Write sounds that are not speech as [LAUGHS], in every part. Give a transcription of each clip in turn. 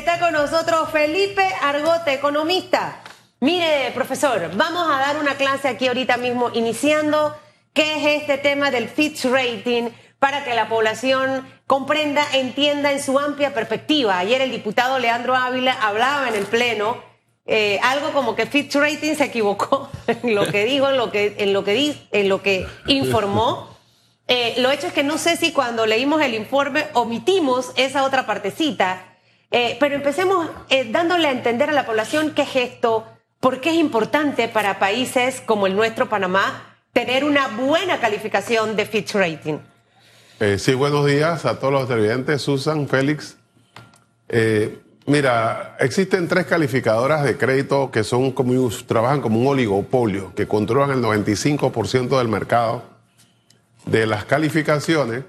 Está con nosotros Felipe Argote, economista. Mire, profesor, vamos a dar una clase aquí ahorita mismo, iniciando qué es este tema del Fitch Rating para que la población comprenda, entienda en su amplia perspectiva. Ayer el diputado Leandro Ávila hablaba en el Pleno eh, algo como que Fitch Rating se equivocó [LAUGHS] en lo que dijo, en lo que, en lo que, en lo que informó. Eh, lo hecho es que no sé si cuando leímos el informe omitimos esa otra partecita, eh, pero empecemos dándole a entender a la población qué es esto, por qué es importante para países como el nuestro, Panamá, tener una buena calificación de Fitch Rating. Eh, sí, buenos días a todos los televidentes, Susan, Félix. Eh, mira, existen tres calificadoras de crédito que son como, trabajan como un oligopolio, que controlan el 95% del mercado de las calificaciones,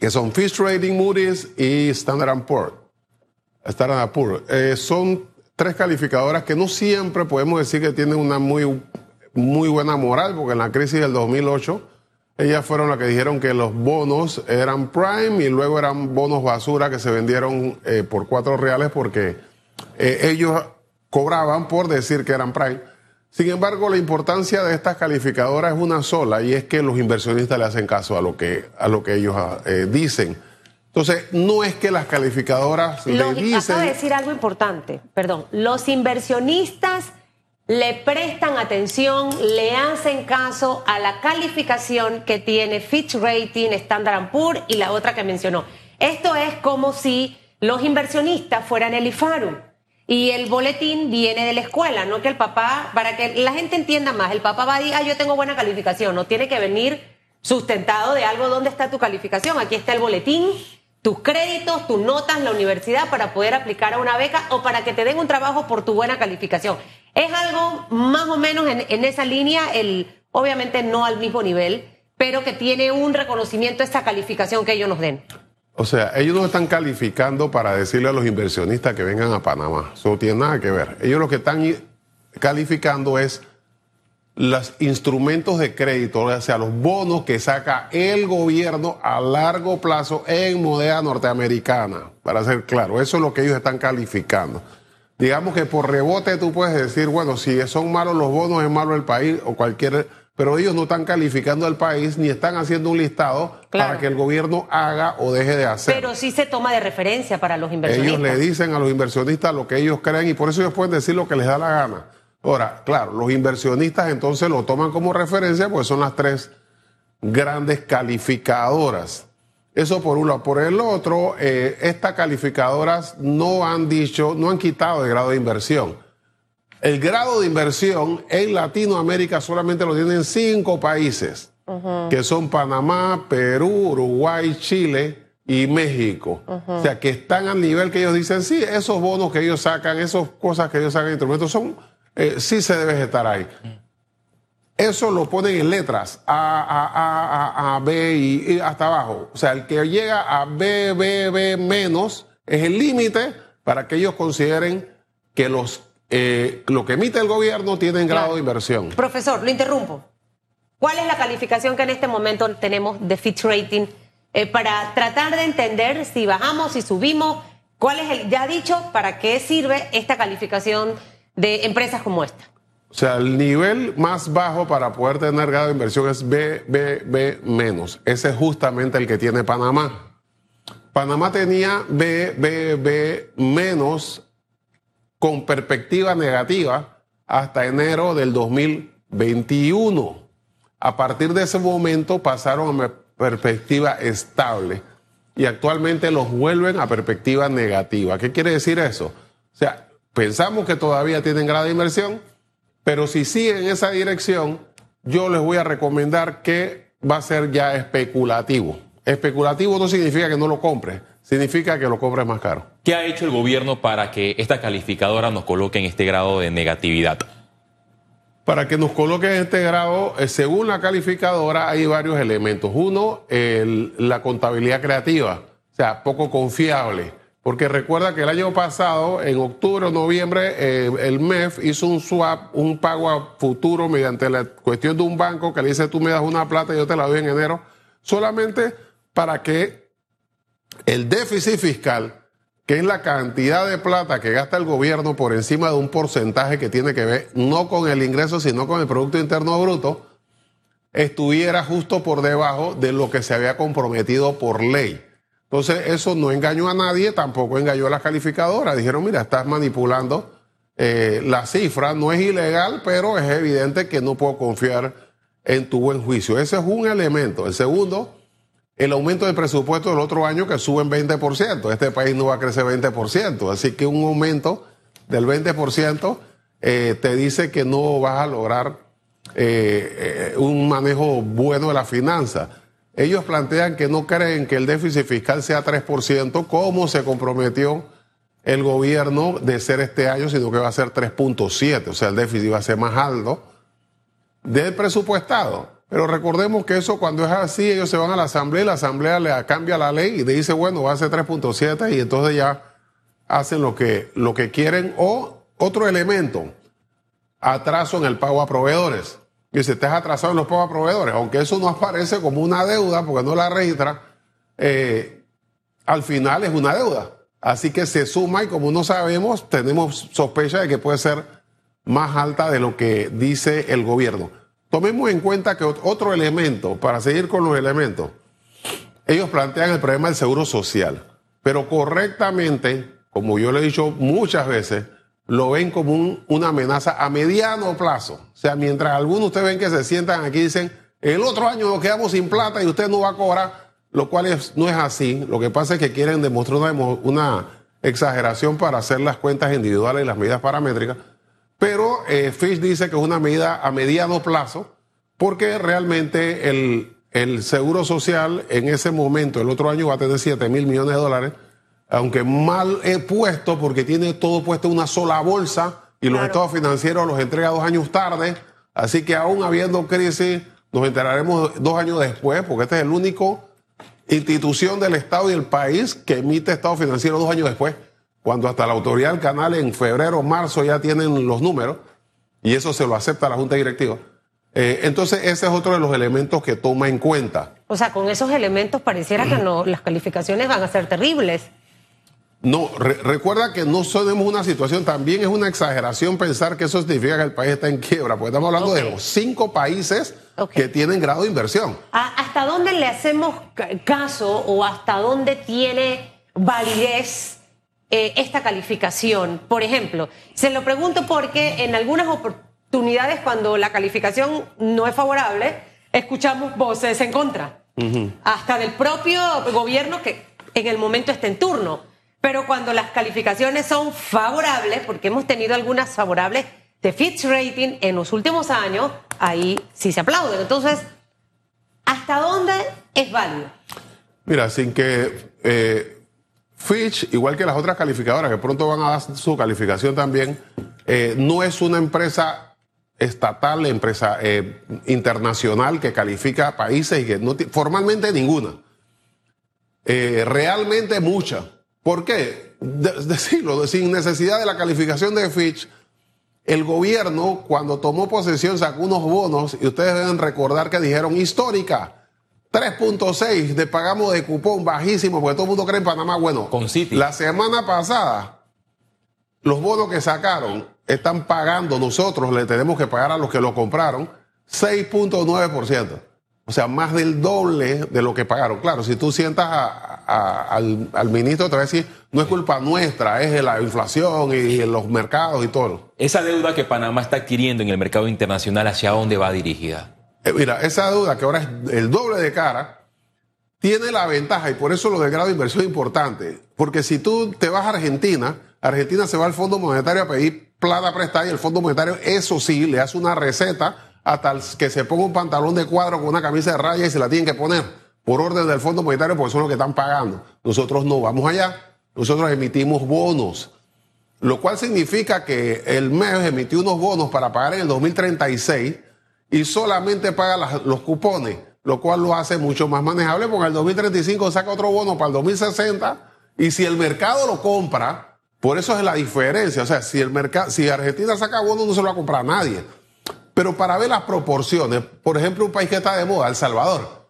que son Fitch Rating, Moody's y Standard Poor's. Standard Poor's. Eh, son tres calificadoras que no siempre podemos decir que tienen una muy, muy buena moral, porque en la crisis del 2008 ellas fueron las que dijeron que los bonos eran prime y luego eran bonos basura que se vendieron eh, por cuatro reales porque eh, ellos cobraban por decir que eran prime. Sin embargo, la importancia de estas calificadoras es una sola y es que los inversionistas le hacen caso a lo que, a lo que ellos eh, dicen. Entonces, no es que las calificadoras le dicen... Acaba de decir algo importante, perdón. Los inversionistas le prestan atención, le hacen caso a la calificación que tiene Fitch Rating, Standard Poor's y la otra que mencionó. Esto es como si los inversionistas fueran el IFARU y el boletín viene de la escuela, no que el papá, para que la gente entienda más, el papá va a decir, ah, yo tengo buena calificación, no tiene que venir sustentado de algo, ¿dónde está tu calificación? Aquí está el boletín, tus créditos, tus notas, la universidad para poder aplicar a una beca o para que te den un trabajo por tu buena calificación. Es algo más o menos en, esa línea, el, obviamente no al mismo nivel, pero que tiene un reconocimiento esta calificación que ellos nos den. O sea, ellos no están calificando para decirle a los inversionistas que vengan a Panamá. Eso no tiene nada que ver. Ellos lo que están calificando es los instrumentos de crédito, o sea, los bonos que saca el gobierno a largo plazo en moneda norteamericana, para ser claro. Eso es lo que ellos están calificando digamos que por rebote tú puedes decir, bueno, si son malos los bonos, es malo el país o cualquier... Pero ellos no están calificando al país ni están haciendo un listado para que el gobierno haga o deje de hacer. Pero sí se toma de referencia para los inversionistas. Ellos le dicen a los inversionistas lo que ellos creen y por eso ellos pueden decir lo que les da la gana. Ahora, claro, los inversionistas entonces lo toman como referencia porque son las tres grandes calificadoras eso por un lado. Por el otro, eh, estas calificadoras no han dicho, no han quitado el grado de inversión. El grado de inversión en Latinoamérica solamente lo tienen cinco países, que son Panamá, Perú, Uruguay, Chile y México. O sea, que están al nivel que ellos dicen, sí, esos bonos que ellos sacan, esas cosas que ellos sacan, instrumentos, son, eh, sí se debe estar ahí. Eso lo ponen en letras, A, A, A, A, B y, hasta abajo. O sea, el que llega a B, B, B menos es el límite para que ellos consideren que los, eh, lo que emite el gobierno tiene grado de inversión. Profesor, lo interrumpo. ¿Cuál es la calificación que en este momento tenemos de Fitch Rating eh, para tratar de entender si bajamos, si subimos? ¿Cuál es el, ya dicho, para qué sirve esta calificación de empresas como esta? O sea, el nivel más bajo para poder tener grado de inversión es BBB menos. Ese es justamente el que tiene Panamá. Panamá tenía BBB menos con perspectiva negativa hasta enero del 2021. A partir de ese momento pasaron a perspectiva estable y actualmente los vuelven a perspectiva negativa. ¿Qué quiere decir eso? O sea, pensamos que todavía tienen grado de inversión, pero si siguen en esa dirección, yo les voy a recomendar que va a ser ya especulativo. Especulativo no significa que no lo compre, significa que lo compre más caro. ¿Qué ha hecho el gobierno para que esta calificadora nos coloque en este grado de negatividad? Para que nos coloque en este grado, eh, según la calificadora, hay varios elementos. Uno, la contabilidad creativa, o sea, poco confiable. Porque recuerda que el año pasado, en octubre o noviembre, eh, el MEF hizo un swap, un pago a futuro mediante la cuestión de un banco que le dice tú me das una plata y yo te la doy en enero, solamente para que el déficit fiscal que es la cantidad de plata que gasta el gobierno por encima de un porcentaje que tiene que ver no con el ingreso, sino con el Producto Interno Bruto, estuviera justo por debajo de lo que se había comprometido por ley. Entonces, eso no engañó a nadie, tampoco engañó a las calificadoras. Dijeron, mira, estás manipulando eh, la cifra, no es ilegal, pero es evidente que no puedo confiar en tu buen juicio. Ese es un elemento. El segundo, el aumento del presupuesto del otro año que sube en 20%. Este país no va a crecer 20%, así que un aumento del 20% eh, te dice que no vas a lograr eh, un manejo bueno de la finanza. Ellos plantean que no creen que el déficit fiscal sea 3%, como se comprometió el gobierno de ser este año, sino que va a ser 3.7%, o sea, el déficit va a ser más alto del presupuestado. Pero recordemos que eso cuando es así, ellos se van a la asamblea y la asamblea le cambia la ley y le dice, bueno, va a ser 3.7 y entonces ya hacen lo que, lo que quieren. O otro elemento, atraso en el pago a proveedores y si estás atrasado en los pagos a proveedores, aunque eso no aparece como una deuda porque no la registra, eh, al final es una deuda. Así que se suma y como no sabemos, tenemos sospecha de que puede ser más alta de lo que dice el gobierno. Tomemos en cuenta que otro elemento, para seguir con los elementos, ellos plantean el problema del seguro social, pero correctamente, como yo le he dicho muchas veces, lo ven como una amenaza a mediano plazo. O sea, mientras algunos ustedes ven que se sientan aquí y dicen, el otro año nos quedamos sin plata y usted no va a cobrar, lo cual no es así. Lo que pasa es que quieren demostrar una, exageración para hacer las cuentas individuales y las medidas paramétricas. Pero eh, Fish dice que es una medida a mediano plazo porque realmente el, el seguro social en ese momento, el otro año va a tener 7 mil millones de dólares aunque mal he puesto porque tiene todo puesto en una sola bolsa y los estados financieros los entrega dos años tarde. Así que aún habiendo crisis, nos enteraremos dos años después, porque esta es el único institución del Estado y el país que emite estado financiero dos años después, cuando hasta la autoridad del canal en febrero, marzo ya tienen los números y eso se lo acepta la Junta Directiva. Eh, entonces, ese es otro de los elementos que toma en cuenta. O sea, con esos elementos pareciera que no, las calificaciones van a ser terribles. No, recuerda que no tenemos una situación, también es una exageración pensar que eso significa que el país está en quiebra, porque estamos hablando de los cinco países que tienen grado de inversión. ¿Hasta dónde le hacemos caso o hasta dónde tiene validez eh, esta calificación? Por ejemplo, se lo pregunto porque en algunas oportunidades cuando la calificación no es favorable, escuchamos voces en contra, hasta del propio gobierno que en el momento está en turno. Pero cuando las calificaciones son favorables, porque hemos tenido algunas favorables de Fitch Rating en los últimos años, ahí sí se aplauden. Entonces, ¿hasta dónde es válido? Mira, sin que eh, Fitch, igual que las otras calificadoras que pronto van a dar su calificación también, eh, no es una empresa estatal, empresa eh, internacional que califica países y que no formalmente ninguna. realmente muchas ¿Por qué? [LAUGHS] decirlo, sin necesidad de la calificación de Fitch, el gobierno cuando tomó posesión sacó unos bonos y ustedes deben recordar que dijeron histórica. 3.6 de pagamos de cupón bajísimo, porque todo el mundo cree en Panamá. Bueno, Con City. la semana pasada, los bonos que sacaron están pagando, nosotros le tenemos que pagar a los que lo compraron, 6.9%. O sea, más del doble de lo que pagaron. Claro, si tú sientas al, ministro, te va a decir, no es culpa nuestra, es la inflación y, los mercados y todo. Esa deuda que Panamá está adquiriendo en el mercado internacional, ¿hacia dónde va dirigida? Eh, mira, esa deuda que ahora es el doble de cara, tiene la ventaja, y por eso lo del grado de inversión es importante, porque si tú te vas a Argentina, Argentina se va al Fondo Monetario a pedir plata prestada y el Fondo Monetario, eso sí, le hace una receta hasta que se ponga un pantalón de cuadro con una camisa de raya y se la tienen que poner por orden del Fondo Monetario porque son los que están pagando. Nosotros no vamos allá, nosotros emitimos bonos, lo cual significa que el MES emitió unos bonos para pagar en el 2036 y solamente paga los cupones, lo cual lo hace mucho más manejable porque el 2035 saca otro bono para el 2060 y si el mercado lo compra, por eso es la diferencia, o sea, si el mercado, si Argentina saca bonos no se lo va a comprar a nadie. Pero para ver las proporciones, por ejemplo, un país que está de moda, El Salvador.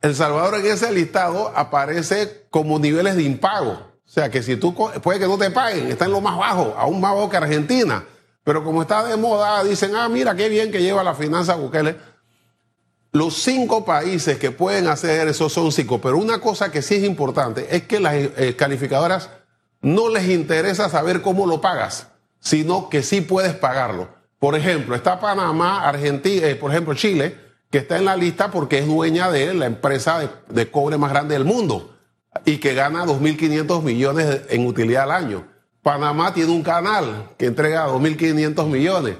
El Salvador en ese listado aparece como niveles de impago. O sea que si tú, puede que no te paguen, está en lo más bajo, aún más bajo que Argentina. Pero como está de moda, dicen, ah, mira qué bien que lleva la finanza Bukele. Los cinco países que pueden hacer eso son cinco, pero una cosa que sí es importante es que las eh, calificadoras no les interesa saber cómo lo pagas, sino que sí puedes pagarlo. Por ejemplo, está Panamá, Argentina, eh, por ejemplo, Chile, que está en la lista porque es dueña de la empresa de, cobre más grande del mundo y que gana 2.500 millones en utilidad al año. Panamá tiene un canal que entrega 2.500 millones.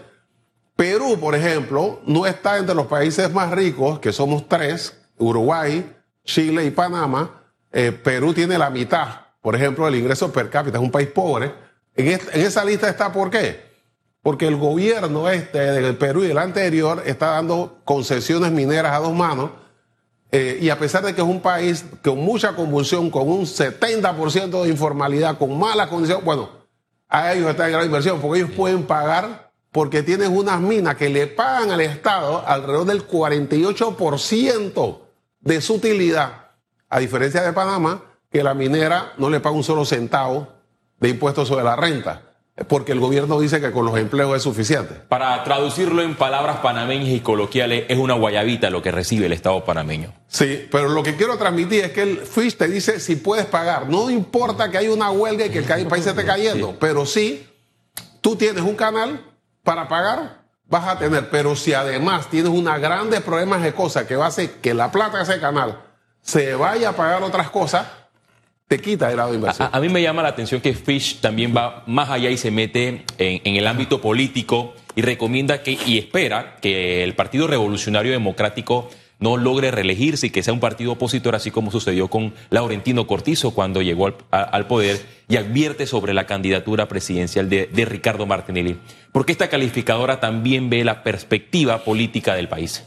Perú, por ejemplo, no está entre los países más ricos, que somos tres, Uruguay, Chile y Panamá. Eh, Perú tiene la mitad, por ejemplo, el ingreso per cápita, es un país pobre. En esa lista está por qué? Porque el gobierno este del Perú y el anterior está dando concesiones mineras a dos manos. Eh, y a pesar de que es un país con mucha convulsión, con un 70% de informalidad, con malas condiciones, bueno, a ellos está en gran inversión, porque ellos pueden pagar, porque tienen unas minas que le pagan al Estado alrededor del 48% de su utilidad, a diferencia de Panamá, que la minera no le paga un solo centavo de impuestos sobre la renta porque el gobierno dice que con los empleos es suficiente. Para traducirlo en palabras panameñas y coloquiales, es una guayabita lo que recibe el Estado panameño. Sí, pero lo que quiero transmitir es que el FISH te dice si puedes pagar. No importa que haya una huelga y que el país se esté cayendo, pero sí, tú tienes un canal para pagar, vas a tener. Pero si además tienes unos grandes problemas de cosas que va a hacer que la plata de ese canal se vaya a pagar otras cosas, te quita el grado de inversión. A, mí me llama la atención que Fish también va más allá y se mete en, el ámbito político y recomienda que y espera que el Partido Revolucionario Democrático no logre reelegirse y que sea un partido opositor, así como sucedió con Laurentino Cortizo cuando llegó al, poder y advierte sobre la candidatura presidencial de, de Ricardo Martinelli. Porque esta calificadora también ve la perspectiva política del país.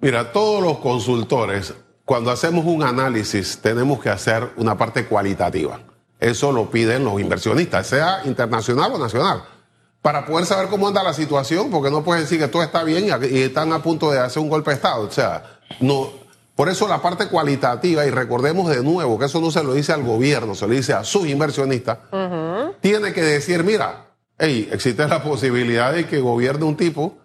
Mira, todos los consultores cuando hacemos un análisis tenemos que hacer una parte cualitativa. Eso lo piden los inversionistas, sea internacional o nacional, para poder saber cómo anda la situación, porque no puedes decir que todo está bien y están a punto de hacer un golpe de Estado. O sea, no. Por eso la parte cualitativa, y recordemos de nuevo que eso no se lo dice al gobierno, se lo dice a sus inversionistas, tiene que decir, mira, hey, existe la posibilidad de que gobierne un tipo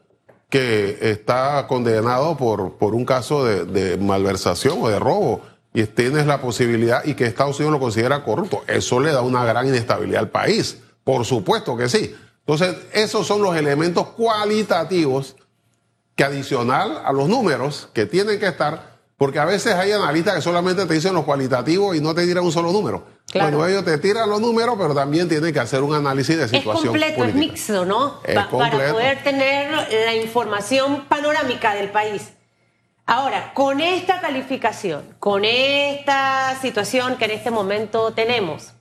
que está condenado por, por un caso de, malversación o de robo y tienes la posibilidad y que Estados Unidos lo considera corrupto. Eso le da una gran inestabilidad al país. Por supuesto que sí. Entonces, esos son los elementos cualitativos que adicional a los números que tienen que estar porque a veces hay analistas que solamente te dicen los cualitativos y no te tiran un solo número. Claro. Bueno, ellos te tiran los números, pero también tienen que hacer un análisis de situación. Es completo, es mixto, ¿no? Para poder tener la información panorámica del país. Ahora, con esta calificación, con esta situación que en este momento tenemos,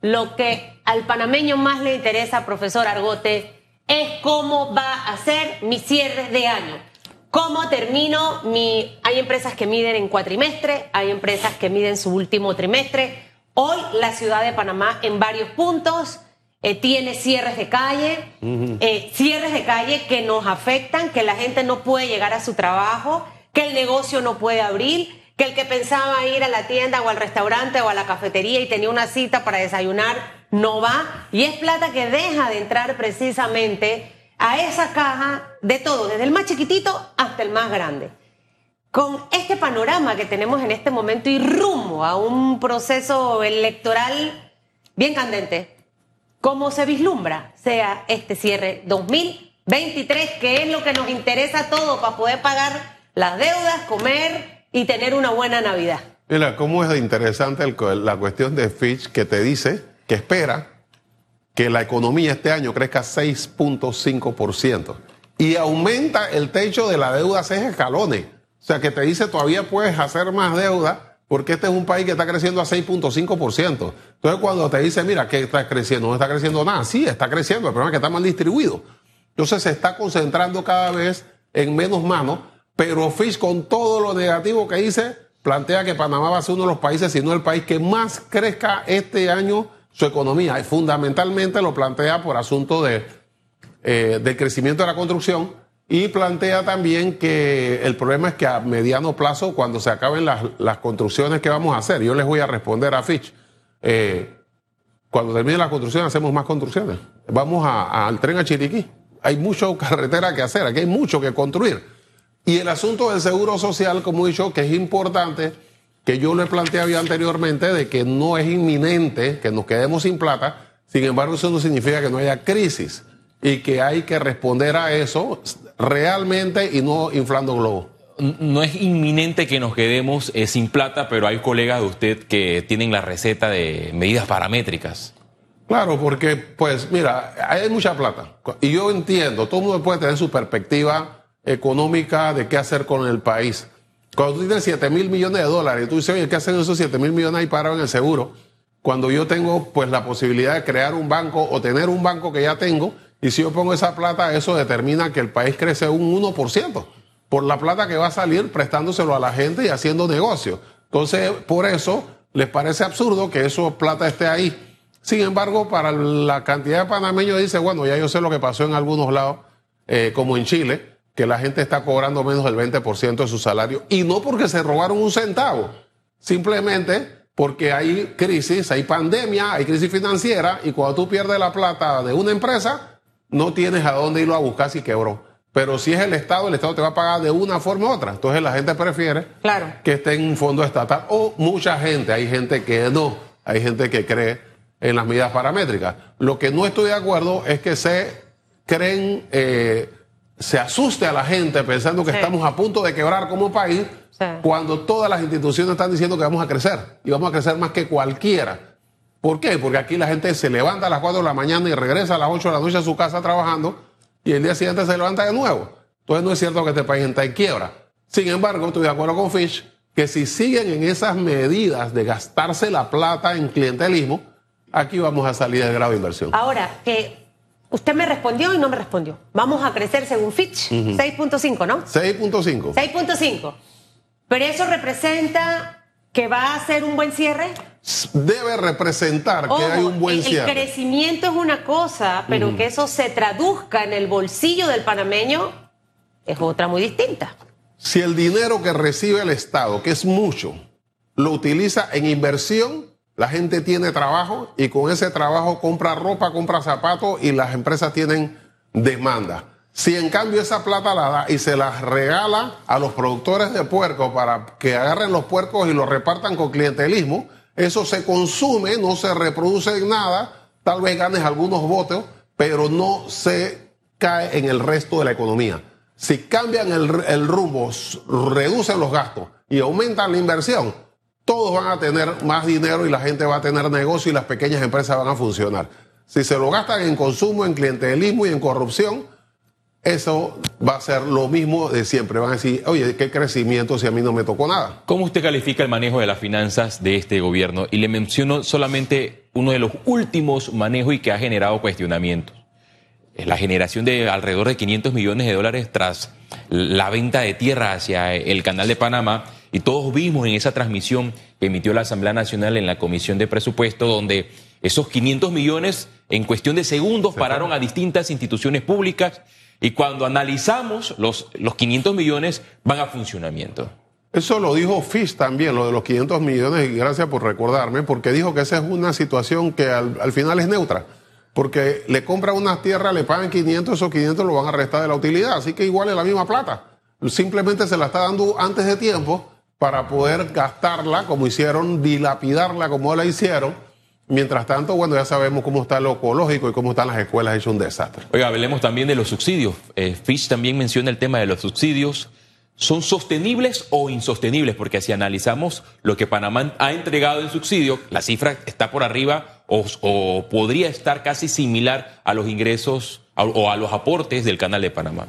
lo que al panameño más le interesa, profesor Argote, es cómo va a ser mi cierre de año ¿Cómo termino mi... Hay empresas que miden en cuatrimestre, hay empresas que miden su último trimestre. Hoy la ciudad de Panamá en varios puntos eh, tiene cierres de calle, eh, cierres de calle que nos afectan, que la gente no puede llegar a su trabajo, que el negocio no puede abrir, que el que pensaba ir a la tienda o al restaurante o a la cafetería y tenía una cita para desayunar no va. Y es plata que deja de entrar precisamente a esa caja de todo, desde el más chiquitito hasta el más grande. Con este panorama que tenemos en este momento y rumbo a un proceso electoral bien candente, ¿cómo se vislumbra sea este cierre 2023, que es lo que nos interesa a todos para poder pagar las deudas, comer y tener una buena Navidad? Mira, cómo es interesante la cuestión de Fitch que te dice que espera que la economía este año crezca 6.5% y aumenta el techo de la deuda a seis escalones. O sea, que te dice todavía puedes hacer más deuda porque este es un país que está creciendo a 6.5%. Entonces, cuando te dice, mira, que está creciendo, no está creciendo nada, sí, está creciendo, el problema es que está mal distribuido. Entonces, se está concentrando cada vez en menos manos, pero Fish, con todo lo negativo que dice, plantea que Panamá va a ser uno de los países, si no el país que más crezca este año su economía. Y fundamentalmente lo plantea por asunto de, eh, del crecimiento de la construcción y plantea también que el problema es que a mediano plazo, cuando se acaben las, las construcciones que vamos a hacer, yo les voy a responder a Fitch, eh, cuando termine la construcción hacemos más construcciones. Vamos al tren a Chiriquí. Hay mucha [LAUGHS] carretera que hacer, aquí hay mucho que construir. Y el asunto del seguro social, como he dicho, que es importante, que yo lo he planteado ya anteriormente, de que no es inminente que nos quedemos sin plata, sin embargo eso no significa que no haya crisis y que hay que responder a eso realmente y no inflando globos. No es inminente que nos quedemos eh, sin plata, pero hay colegas de usted que tienen la receta de medidas paramétricas. Claro, porque, pues, mira, hay mucha plata. Y yo entiendo, todo el mundo puede tener su perspectiva económica de qué hacer con el país. Cuando tú tienes 7 mil millones de dólares y tú dices, oye, ¿qué hacen esos 7 mil millones ahí parados en el seguro? Cuando yo tengo, pues, la posibilidad de crear un banco o tener un banco que ya tengo, y si yo pongo esa plata, eso determina que el país crece un 1% por la plata que va a salir prestándoselo a la gente y haciendo negocio. Entonces, por eso les parece absurdo que eso plata esté ahí. Sin embargo, para la cantidad de panameños dice, bueno, ya yo sé lo que pasó en algunos lados, eh, como en Chile, que la gente está cobrando menos del 20% de su salario, y no porque se robaron un centavo, simplemente porque hay crisis, hay pandemia, hay crisis financiera, y cuando tú pierdes la plata de una empresa, no tienes a dónde irlo a buscar si quebró. Pero si es el Estado, el Estado te va a pagar de una forma u otra. Entonces la gente prefiere Claro. que esté en un fondo estatal. O mucha gente, hay gente que no, hay gente que cree en las medidas paramétricas. Lo que no estoy de acuerdo es que se creen, eh, se asuste a la gente pensando que Sí. estamos a punto de quebrar como país, Sí. cuando todas las instituciones están diciendo que vamos a crecer y vamos a crecer más que cualquiera. ¿Por qué? Porque aquí la gente se levanta a las 4 de la mañana y regresa a las 8 de la noche a su casa trabajando y el día siguiente se levanta de nuevo. Entonces no es cierto que este país está en quiebra. Sin embargo, estoy de acuerdo con Fish que si siguen en esas medidas de gastarse la plata en clientelismo, aquí vamos a salir de grave inversión. Ahora, que usted me respondió y no me respondió. Vamos a crecer según Fitch, 6.5, ¿no? 6.5. 6.5. Pero eso representa que va a ser un buen cierre. Debe representar que hay un buen el, el cierre. crecimiento es una cosa, pero que eso se traduzca en el bolsillo del panameño es otra muy distinta. Si el dinero que recibe el Estado, que es mucho, lo utiliza en inversión, la gente tiene trabajo y con ese trabajo compra ropa, compra zapatos y las empresas tienen demanda. Si en cambio esa plata la da y se la regala a los productores de puerco para que agarren los puercos y los repartan con clientelismo, eso se consume, no se reproduce en nada, tal vez ganes algunos votos, pero no se cae en el resto de la economía. Si cambian el, el rumbo, reducen los gastos y aumentan la inversión, todos van a tener más dinero y la gente va a tener negocio y las pequeñas empresas van a funcionar. Si se lo gastan en consumo, en clientelismo y en corrupción, eso va a ser lo mismo de siempre. Van a decir, oye, qué crecimiento si a mí no me tocó nada. ¿Cómo usted califica el manejo de las finanzas de este gobierno? Y le menciono solamente uno de los últimos manejos y que ha generado cuestionamientos. Es la generación de alrededor de 500 millones de dólares tras la venta de tierra hacia el canal de Panamá. Y todos vimos en esa transmisión que emitió la Asamblea Nacional en la Comisión de Presupuesto, donde esos 500 millones en cuestión de segundos pararon a distintas instituciones públicas. Y cuando analizamos los, los 500 millones van a funcionamiento. Eso lo dijo Fish también, lo de los 500 millones, y gracias por recordarme, porque dijo que esa es una situación que al, al final es neutra. Porque le compran unas tierras, le pagan 500, esos 500 lo van a restar de la utilidad, así que igual es la misma plata. Simplemente se la está dando antes de tiempo para poder gastarla como hicieron, dilapidarla como la hicieron. Mientras tanto, bueno, ya sabemos cómo está lo ecológico y cómo están las escuelas hecho un desastre. Oiga, hablemos también de los subsidios. Eh, Fish también menciona el tema de los subsidios. ¿Son sostenibles o insostenibles? Porque si analizamos lo que Panamá ha entregado en subsidio, la cifra está por arriba o, o podría estar casi similar a los ingresos a- o a los aportes del canal de Panamá.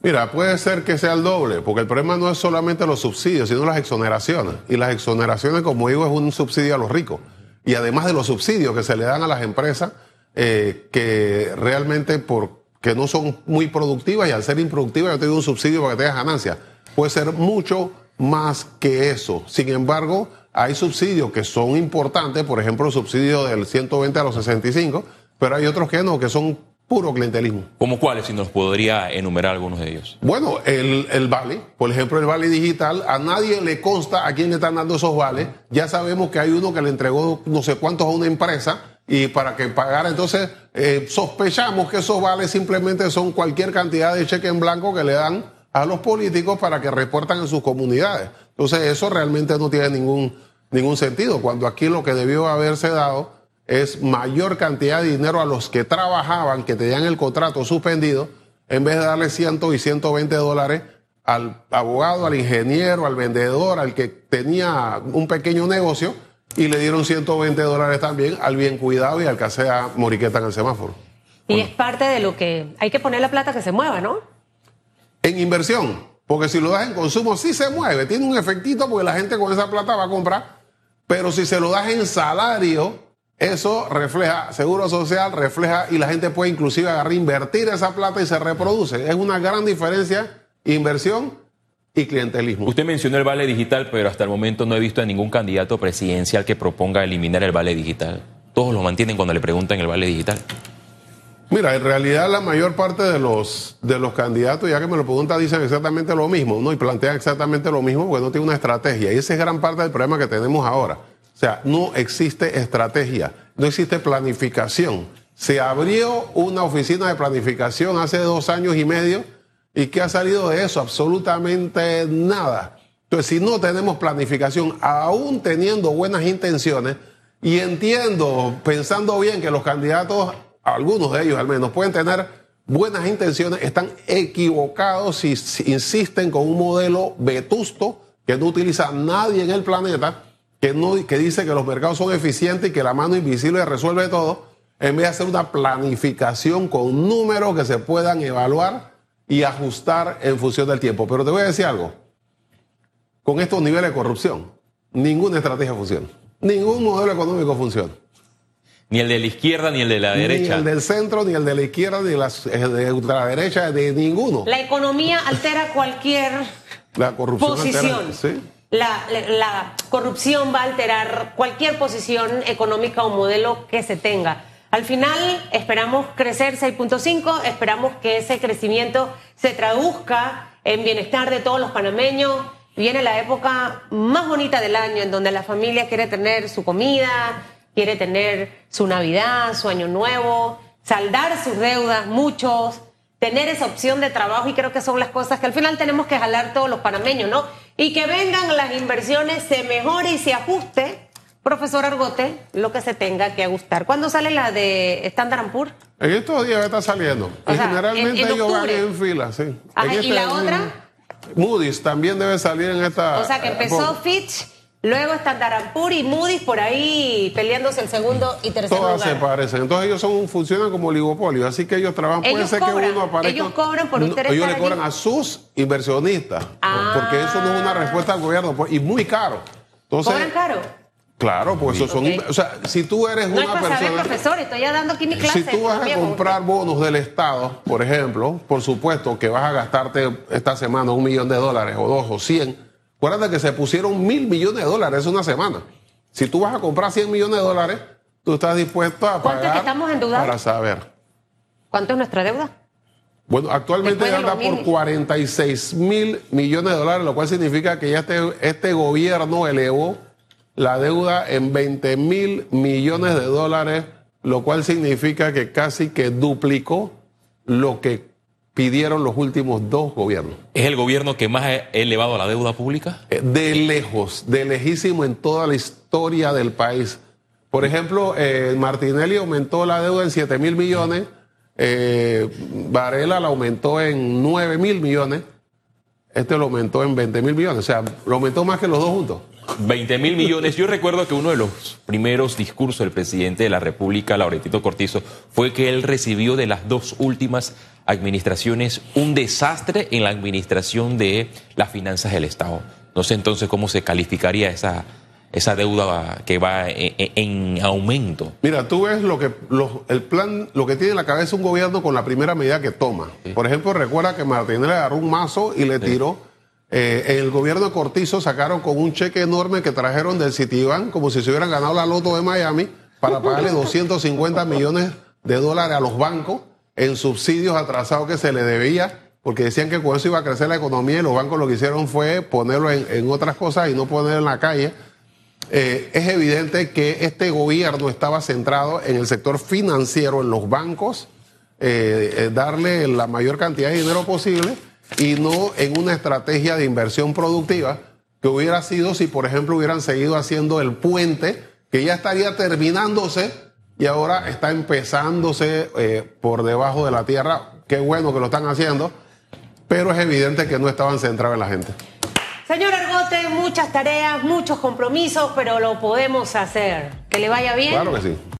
Mira, puede ser que sea el doble, porque el problema no es solamente los subsidios, sino las exoneraciones. Y las exoneraciones, como digo, es un subsidio a los ricos. Y además de los subsidios que se le dan a las empresas, eh, que realmente por, que no son muy productivas y al ser improductivas yo te doy un subsidio para que tengas ganancias. Puede ser mucho más que eso. Sin embargo, hay subsidios que son importantes, por ejemplo, el subsidio del 120 a los 65, pero hay otros que no, que son puro clientelismo. ¿Cómo cuáles? Si nos podría enumerar algunos de ellos. Bueno, el, el vale, por ejemplo, el vale digital, a nadie le consta a quién le están dando esos vales. Ya sabemos que hay uno que le entregó no sé cuántos a una empresa y para que pagara. Entonces, eh, sospechamos que esos vales simplemente son cualquier cantidad de cheque en blanco que le dan a los políticos para que reportan en sus comunidades. Entonces, eso realmente no tiene ningún, ningún sentido, cuando aquí lo que debió haberse dado es mayor cantidad de dinero a los que trabajaban, que tenían el contrato suspendido, en vez de darle 100 y 120 dólares al abogado, al ingeniero, al vendedor, al que tenía un pequeño negocio, y le dieron 120 dólares también al bien cuidado y al que sea moriqueta en el semáforo. Y es parte de lo que hay que poner la plata que se mueva, ¿no? En inversión, porque si lo das en consumo, sí se mueve, tiene un efectito porque la gente con esa plata va a comprar, pero si se lo das en salario, eso refleja, seguro social refleja y la gente puede inclusive agarrar, invertir esa plata y se reproduce. Es una gran diferencia, inversión y clientelismo. Usted mencionó el vale digital, pero hasta el momento no he visto a ningún candidato presidencial que proponga eliminar el vale digital. Todos lo mantienen cuando le preguntan el vale digital. Mira, en realidad la mayor parte de los, de los candidatos, ya que me lo preguntan, dicen exactamente lo mismo, ¿no? Y plantean exactamente lo mismo porque no tiene una estrategia. Y ese es gran parte del problema que tenemos ahora. O sea, no existe estrategia, no existe planificación. Se abrió una oficina de planificación hace dos años y medio ¿Y qué ha salido de eso? Absolutamente nada. Entonces, si no tenemos planificación, aún teniendo buenas intenciones, y entiendo, pensando bien, que los candidatos, algunos de ellos al menos, pueden tener buenas intenciones, están equivocados si, insisten con un modelo vetusto que no utiliza nadie en el planeta, que, no, que dice que los mercados son eficientes y que la mano invisible resuelve todo, en vez de hacer una planificación con números que se puedan evaluar y ajustar en función del tiempo. Pero te voy a decir algo. Con estos niveles de corrupción, ninguna estrategia funciona. Ningún modelo económico funciona. Ni el de la izquierda ni el de la derecha. Ni el del centro, ni el de la izquierda, ni el de ultraderecha, de ninguno. La economía altera cualquier la corrupción posición. La, corrupción va a alterar cualquier posición económica o modelo que se tenga. Al final esperamos crecer 6.5, esperamos que ese crecimiento se traduzca en bienestar de todos los panameños. Viene la época más bonita del año en donde la familia quiere tener su comida, quiere tener su Navidad, su Año Nuevo, saldar sus deudas, muchos, tener esa opción de trabajo y creo que son las cosas que al final tenemos que jalar todos los panameños, ¿no? Y que vengan las inversiones, se mejore y se ajuste Profesor Argote, lo que se tenga que gustar. ¿Cuándo sale la de Standard Poor's? En estos días está saliendo. generalmente ellos van en fila, sí. ¿Y este la otra? Moody's también debe salir en esta. O sea que empezó Fitch, luego Standard Poor's y Moody's por ahí peleándose el segundo y tercer Todas lugar. se parecen. Entonces ellos son, funcionan como oligopolio, así que ellos trabajan. Puede ser que uno aparezca. Ellos cobran por ustedes. Ellos le cobran a sus inversionistas, porque eso no es una respuesta al gobierno pues, y muy caro. Entonces, ¿Cobran caro? Claro, pues eso son. O sea, si tú eres no una es persona. Saber, profesor, estoy ya dando aquí mi clase. Si tú vas a comprar bonos del Estado, por ejemplo, por supuesto que vas a gastarte esta semana un millón de dólares, o dos, o cien. Acuérdate que se pusieron mil millones de dólares una semana. Si tú vas a comprar 100 millones de dólares, tú estás dispuesto a pagar. ¿Cuánto estamos endeudados? Para saber. ¿Cuánto es nuestra deuda? Bueno, actualmente anda por 46 mil millones de dólares, lo cual significa que ya este, este gobierno elevó la deuda en 20 mil millones de dólares, lo cual significa que casi que duplicó lo que pidieron los últimos dos gobiernos. ¿Es el gobierno que más ha elevado la deuda pública? Eh, de lejos, de lejísimo en toda la historia del país. Por ejemplo, eh, Martinelli aumentó la deuda en 7 mil millones, eh, Varela la aumentó en 9 mil millones, este lo aumentó en 20 mil millones, o sea, lo aumentó más que los dos juntos. 20 mil millones. Yo recuerdo que uno de los primeros discursos del presidente de la República, Lauretito Cortizo, fue que él recibió de las dos últimas administraciones un desastre en la administración de las finanzas del Estado. No sé entonces cómo se calificaría esa, esa deuda que va en, aumento. Mira, tú ves lo que el plan, lo que tiene en la cabeza un gobierno con la primera medida que toma. Por ejemplo, recuerda que Martínez le agarró un mazo y le tiró eh, el gobierno de Cortizo sacaron con un cheque enorme que trajeron del Citibank, como si se hubieran ganado la loto de Miami, para pagarle [LAUGHS] 250 millones de dólares a los bancos en subsidios atrasados que se le debía, porque decían que con eso iba a crecer la economía y los bancos lo que hicieron fue ponerlo en, otras cosas y no ponerlo en la calle. eh, es evidente que este gobierno estaba centrado en el sector financiero, en los bancos, eh, eh, darle la mayor cantidad de dinero posible y no en una estrategia de inversión productiva que hubiera sido si, por ejemplo, hubieran seguido haciendo el puente, que ya estaría terminándose y ahora está empezándose por debajo de la tierra. Qué bueno que lo están haciendo, pero es evidente que no estaban centrados en la gente. Señor Argote, muchas tareas, muchos compromisos, pero lo podemos hacer. Que le vaya bien. Claro que sí.